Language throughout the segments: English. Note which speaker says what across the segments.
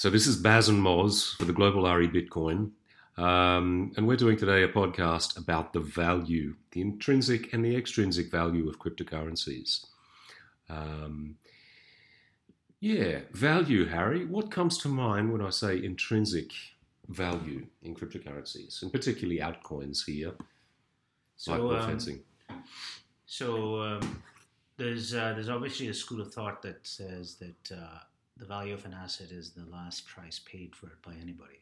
Speaker 1: So this is Baz and Moz for the Global RE Bitcoin. Um, and we're doing today a podcast about the value, the intrinsic and the extrinsic value of cryptocurrencies. Um, yeah, value, Harry. What comes to mind when I say intrinsic value in cryptocurrencies, and particularly altcoins here,
Speaker 2: So,
Speaker 1: like
Speaker 2: um,
Speaker 1: fencing?
Speaker 2: So um, there's uh, there's obviously a school of thought that says that uh, the value of an asset is the last price paid for it by anybody,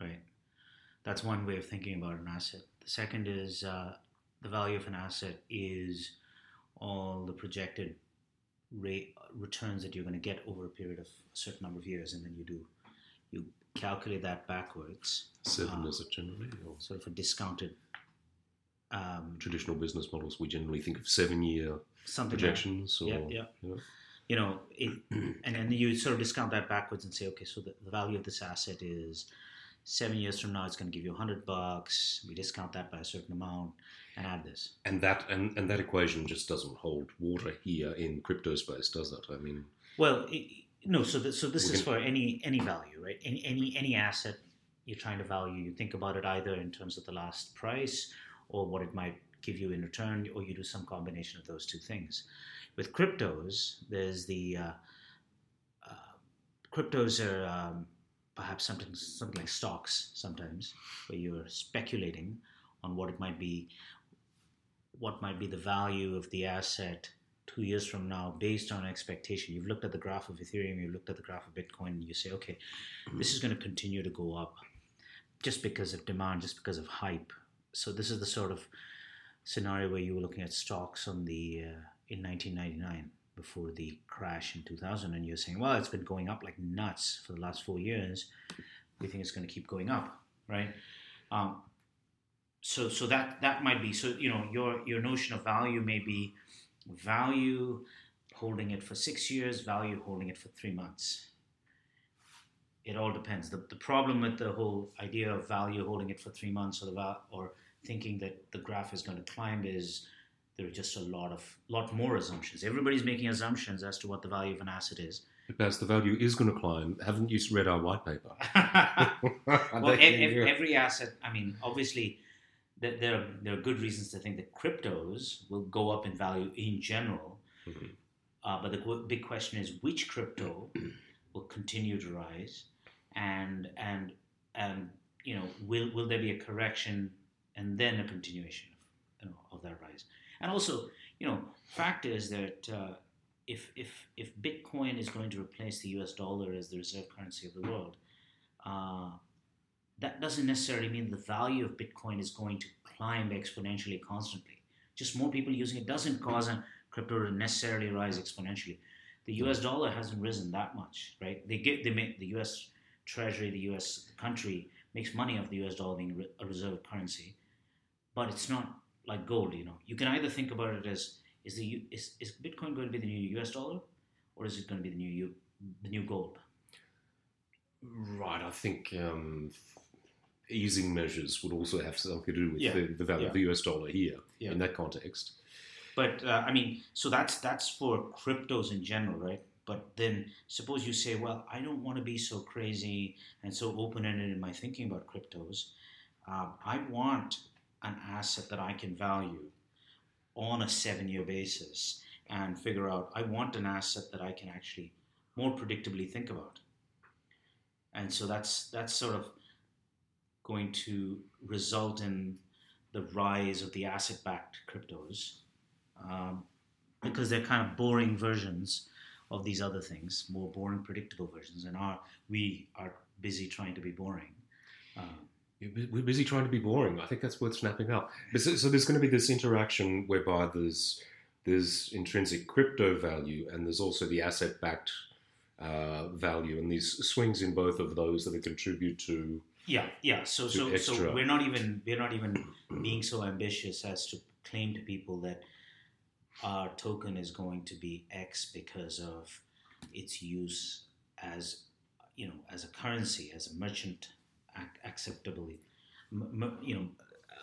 Speaker 2: right? That's one way of thinking about an asset. The second is uh, the value of an asset is all the projected rate returns that you're going to get over a period of a certain number of years, and then you do you calculate that backwards,
Speaker 1: Seven is it generally? Or
Speaker 2: sort of a discounted um,
Speaker 1: traditional business models, we generally think of seven-year
Speaker 2: something like-
Speaker 1: projections. Or,
Speaker 2: Yeah, yeah.
Speaker 1: know.
Speaker 2: You know, it, and then you sort of discount that backwards and say, okay, so the, the value of this asset is seven years from now, it's going to give you a hundred bucks. We discount that by a certain amount and add this.
Speaker 1: And that and, and that equation just doesn't hold water here in crypto space, does it? I mean,
Speaker 2: Well, it, no, so th- so this is for any any value, right? Any any any asset you're trying to value, you think about it either in terms of the last price or what it might give you in return, or you do some combination of those two things. With cryptos, there's the uh, uh, cryptos are um, perhaps something something like stocks sometimes, where you're speculating on what it might be, what might be the value of the asset two years from now based on expectation. You've looked at the graph of Ethereum, you've looked at the graph of Bitcoin, and you say, okay, this is going to continue to go up just because of demand, just because of hype. So this is the sort of scenario where you were looking at stocks on the uh, in 1999 before the crash in 2000, and you're saying, well, it's been going up like nuts for the last four years. We think it's going to keep going up, right? Um, so so that that might be so you know your your notion of value may be value holding it for six years, value holding it for three months. It all depends. The, the problem with the whole idea of value holding it for three months or the or thinking that the graph is going to climb is there are just a lot of lot more assumptions. Everybody's making assumptions as to what the value of an asset is.
Speaker 1: as the value is going to climb, haven't you read our white paper?
Speaker 2: well, ev- ev- every asset. I mean, obviously, th- there are, there are good reasons to think that cryptos will go up in value in general.
Speaker 1: Mhm.
Speaker 2: Uh, but the qu- big question is which crypto will continue to rise, and and and you know will will there be a correction and then a continuation of you know, of that rise? And also, you know, fact is that uh, if if if Bitcoin is going to replace the U.S. dollar as the reserve currency of the world, uh, that doesn't necessarily mean the value of Bitcoin is going to climb exponentially constantly. Just more people using it doesn't cause a crypto to necessarily rise exponentially. The U.S. dollar hasn't risen that much, right? They get they make the U.S. Treasury, the U.S. country makes money off the U.S. dollar being a reserve currency, but it's not like gold. You know, you can either think about it as is the U- is, is Bitcoin going to be the new U.S. dollar, or is it going to be the new U, the new gold?
Speaker 1: Right, I think um, easing measures would also have something to do with
Speaker 2: Yeah,
Speaker 1: the, the value of the US dollar here
Speaker 2: Yeah.
Speaker 1: in that context.
Speaker 2: But uh, I mean, so that's that's for cryptos in general, right? But then suppose you say, well, I don't want to be so crazy and so open ended in my thinking about cryptos. Um, I want an asset that I can value on a seven year basis and figure out. I want an asset that I can actually more predictably think about. And so that's that's sort of going to result in the rise of the asset backed cryptos um, because they're kind of boring versions of these other things, more boring, predictable versions, and our we are busy trying to be boring. Um,
Speaker 1: We're busy trying to be boring. I think that's worth snapping up. But So, so there's going to be this interaction whereby there's there's intrinsic crypto value and there's also the asset-backed uh, value, and these swings in both of those that contribute to
Speaker 2: yeah, yeah. So so so we're not even we're not even being so ambitious as to claim to people that our token is going to be X because of its use as you know as a currency as a merchant acceptably you know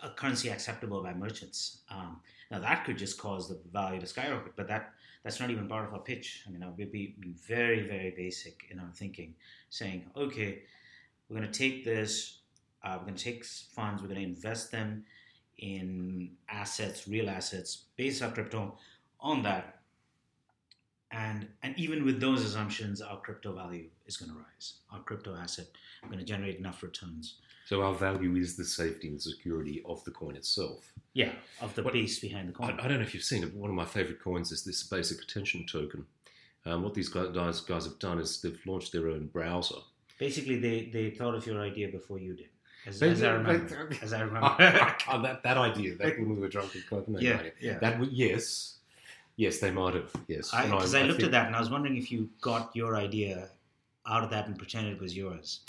Speaker 2: a currency acceptable by merchants. Um, now that could just cause the value to skyrocket, but that that's not even part of our pitch. I mean, we'd be very very basic in our thinking, saying, okay, we're going to take this, uh, we're going to take funds, we're going to invest them in assets, real assets, base our crypto on that, and and even with those assumptions, our crypto value is going to rise. Our crypto asset are going to generate enough returns
Speaker 1: So our value is the safety and security of the coin itself.
Speaker 2: Yeah, of the
Speaker 1: What-
Speaker 2: base behind the coin.
Speaker 1: I don't know if you've seen it, but one of my favorite coins is this basic attention token. Um, what these guys, guys have done is they've launched their own browser.
Speaker 2: Basically, they, they thought of your idea before you did, as, as I remember. as I remember.
Speaker 1: oh, that, that idea, that when we were drunk in Copenhagen.
Speaker 2: yeah, yeah.
Speaker 1: That yes, yes, they might have. Yes,
Speaker 2: Because I, looked
Speaker 1: think-
Speaker 2: at that and I was wondering if you got your idea out of that and pretended it was yours.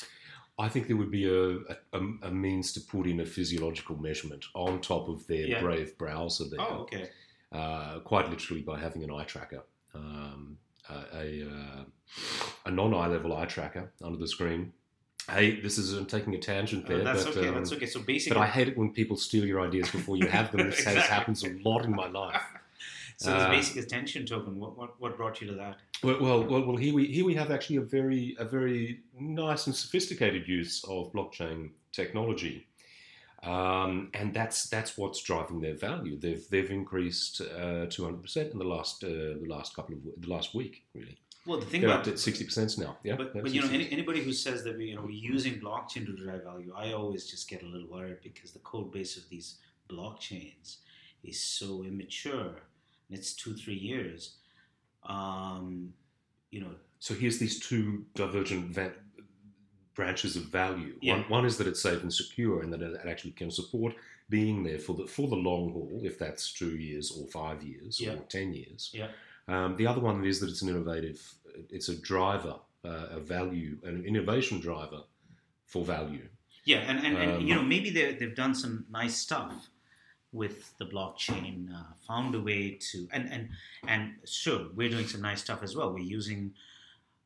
Speaker 1: I think there would be a, a, a means to put in a physiological measurement on top of their
Speaker 2: Yeah.
Speaker 1: Brave browser there,
Speaker 2: okay.
Speaker 1: uh, quite literally by having an eye tracker, um, a, a, uh, a non-eye level eye tracker under the screen. Hey, this is I'm taking a tangent there,
Speaker 2: Uh, that's
Speaker 1: but,
Speaker 2: okay.
Speaker 1: um,
Speaker 2: that's okay. So basically,
Speaker 1: but I hate it when people steal your ideas before you have them. This has
Speaker 2: Exactly.
Speaker 1: happens a lot in my life.
Speaker 2: So this
Speaker 1: uh,
Speaker 2: basic attention token. What, what what brought you to that?
Speaker 1: Well, well, well, well here we here we have actually a very a very nice and sophisticated use of blockchain technology, um, and that's that's what's driving their value. They've they've increased two hundred percent in the last uh, the last couple of the last week really.
Speaker 2: Well, the thing
Speaker 1: They're
Speaker 2: about
Speaker 1: up sixty percent now. Yeah,
Speaker 2: But, but you know, any, anybody who says that we, you know, we're using blockchain to derive value, I always just get a little worried because the code base of these blockchains is so immature, and it's two, three years. Um, you know,
Speaker 1: So here's these two divergent va- branches of value.
Speaker 2: Yeah.
Speaker 1: One, one is that it's safe and secure, and that it actually can support being there for the for the long haul, if that's two years or five years
Speaker 2: Yeah.
Speaker 1: or ten years.
Speaker 2: Yeah.
Speaker 1: Um, the other one is that it's an innovative, it's a driver, uh, a value, an innovation driver for value.
Speaker 2: yeah, and, and, and
Speaker 1: Um,
Speaker 2: you know, maybe they they've done some nice stuff with the blockchain, uh, found a way to, and and and sure, we're doing some nice stuff as well. We're using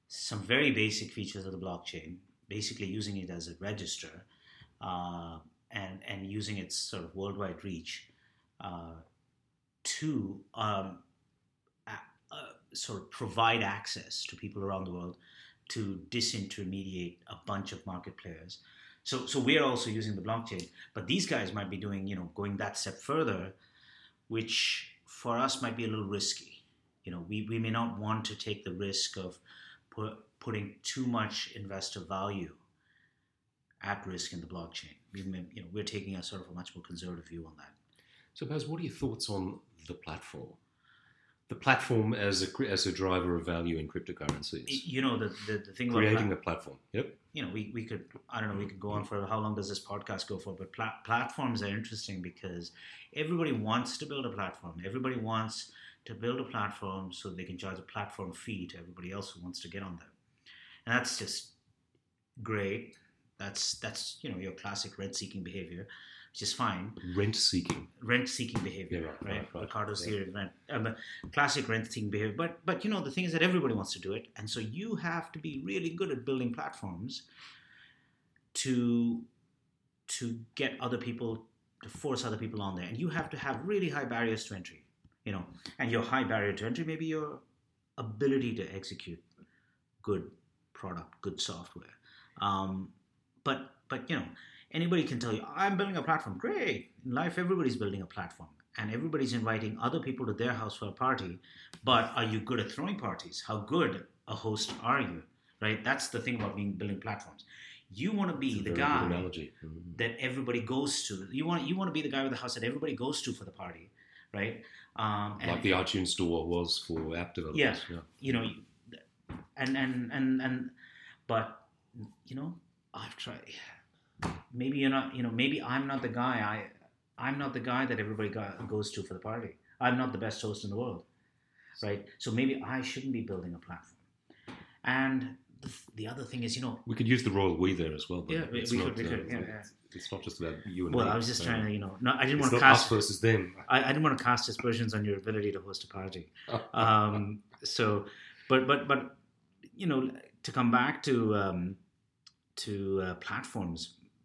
Speaker 2: some very basic features of the blockchain, basically using it as a register, uh, and and using its sort of worldwide reach uh, to um, uh, sort of provide access to people around the world to disintermediate a bunch of market players. So so we're also using the blockchain, but these guys might be doing you know going that step further, which for us might be a little risky. You know, we, we may not want to take the risk of put, putting too much investor value at risk in the blockchain. We may, you know, we're taking a sort of a much more conservative view on that.
Speaker 1: So, Baz, what are your thoughts on the platform? The platform as a as a driver of value in cryptocurrencies.
Speaker 2: You know, the, the, the thing about
Speaker 1: Creating
Speaker 2: pla-
Speaker 1: a platform. Yep.
Speaker 2: you know, we, we could, I don't know, we could go on for how long does this podcast go for? But pla- platforms are interesting because everybody wants to build a platform. Everybody wants to build a platform so they can charge a platform fee to everybody else who wants to get on there. And that's just great. That's, that's you know, your classic rent seeking behavior, which is fine.
Speaker 1: Rent seeking.
Speaker 2: Rent seeking behavior,
Speaker 1: Yeah, right,
Speaker 2: right?
Speaker 1: right, right.
Speaker 2: Ricardo's
Speaker 1: Yeah.
Speaker 2: theory of rent. Um, classic rent seeking behavior. But, but, you know, the thing is that everybody wants to do it. And so you have to be really good at building platforms to to get other people to force other people on there and you have to have really high barriers to entry you know and your high barrier to entry may be your ability to execute good product good software um, but but you know anybody can tell you i'm building a platform great in life everybody's building a platform and everybody's inviting other people to their house for a party but are you good at throwing parties how good a host are you right that's the thing about being building platforms you want to be the guy.
Speaker 1: Mhm.
Speaker 2: that everybody goes to. You want you want to be the guy with the house that everybody goes to for the party, right? Um, and,
Speaker 1: Like the iTunes store was for app developers.
Speaker 2: Yeah.
Speaker 1: yeah.
Speaker 2: you know, you- and and and and, but you know, I've tried. Maybe you're not. You know, maybe I'm not the guy. I I'm not the guy that everybody go, goes to for the party. I'm not the best host in the world, right? So maybe I shouldn't be building a platform. And the, the other thing is, you know,
Speaker 1: We could use the royal we there as well. but
Speaker 2: Yeah, we-
Speaker 1: it's
Speaker 2: we
Speaker 1: not,
Speaker 2: could- we
Speaker 1: uh,
Speaker 2: could, yeah,
Speaker 1: it's- It's not just about you and
Speaker 2: well,
Speaker 1: me.
Speaker 2: I was just
Speaker 1: so
Speaker 2: trying to, you know, no, I didn't
Speaker 1: It's
Speaker 2: want to cast
Speaker 1: us versus them.
Speaker 2: I, I didn't want to cast aspersions on your ability to host a party. Um, so, but but but you know, to come back to um, to uh, platforms,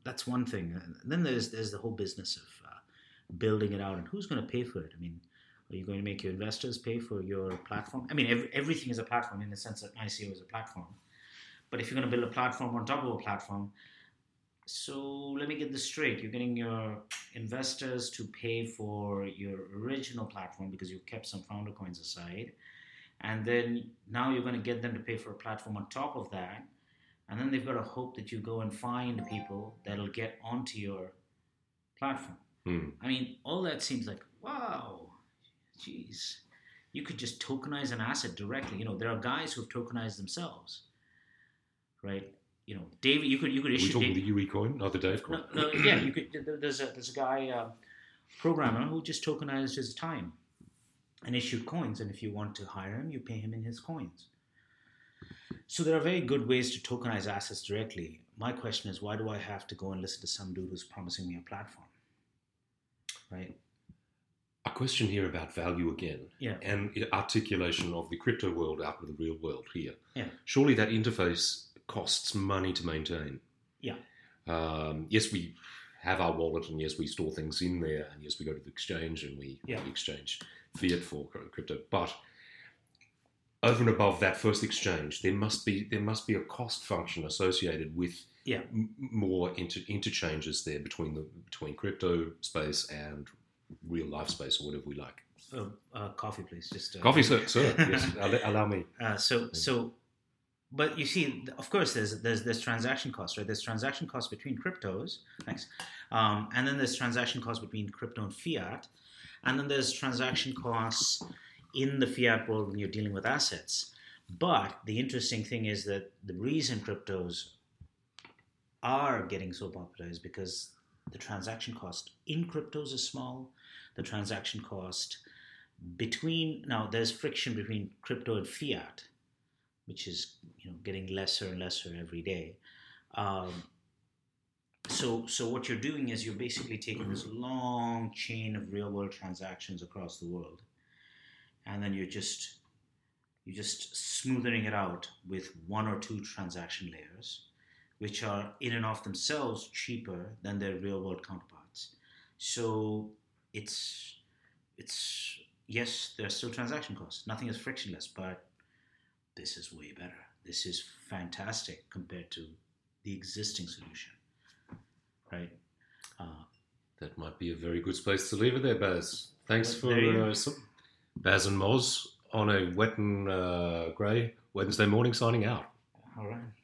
Speaker 2: that's one thing. And then there's there's the whole business of uh, building it out, and who's going to pay for it? I mean, are you going to make your investors pay for your platform? I mean, every, everything is a platform in the sense that ICO is a platform. But if you're going to build a platform on top of a platform, so let me get this straight. You're getting your investors to pay for your original platform because you kept some founder coins aside. And then now you're going to get them to pay for a platform on top of that. And then they've got to hope that you go and find people that'll get onto your platform.
Speaker 1: Hmm.
Speaker 2: I mean, all that seems like, wow, geez, you could just tokenize an asset directly. You know, there are guys who've tokenized themselves, right? You know, David, you could you could
Speaker 1: Are we talking
Speaker 2: David,
Speaker 1: the Yuri coin, not the Dave coin?
Speaker 2: no, no, yeah, you could. There's a there's a guy, uh, programmer, who just tokenized his time and issued coins. And if you want to hire him, you pay him in his coins. So there are very good ways to tokenize assets directly. My question is, why do I have to go and listen to some dude who's promising me a platform? Right?
Speaker 1: A question here about value again.
Speaker 2: Yeah.
Speaker 1: and articulation of the crypto world out of the real world here.
Speaker 2: Yeah.
Speaker 1: Surely that interface costs money to maintain.
Speaker 2: Yeah.
Speaker 1: Um, yes, we have our wallet, and yes, we store things in there, and yes, we go to the exchange and we,
Speaker 2: Yeah.
Speaker 1: we exchange fiat for crypto. But over and above that first exchange, there must be there must be a cost function associated with
Speaker 2: Yeah.
Speaker 1: m- more inter- interchanges there between the between crypto space and real life space or whatever we like.
Speaker 2: Uh, uh, coffee, please. Just uh,
Speaker 1: Coffee, sir. sir. yes, allow, allow me.
Speaker 2: Uh, so so, but you see, of course, there's there's there's transaction costs, right? There's transaction costs between cryptos, thanks, um, and then there's transaction costs between crypto and fiat, and then there's transaction costs in the fiat world when you're dealing with assets. But the interesting thing is that the reason cryptos are getting so popular is because the transaction cost in cryptos is small. The transaction cost between now there's friction between crypto and fiat, which is you know getting lesser and lesser every day. Um, so so what you're doing is you're basically taking this long chain of real world transactions across the world, and then you're just you're just smoothing it out with one or two transaction layers, which are in and of themselves cheaper than their real world counterparts. So it's it's yes, there's still transaction costs. Nothing is frictionless, but this is way better. This is fantastic compared to the existing solution, right? Uh,
Speaker 1: That might be a very good space to leave it there, Baz. Thanks for uh, Baz and Moz on a wet and uh, grey Wednesday morning signing out.
Speaker 2: all right.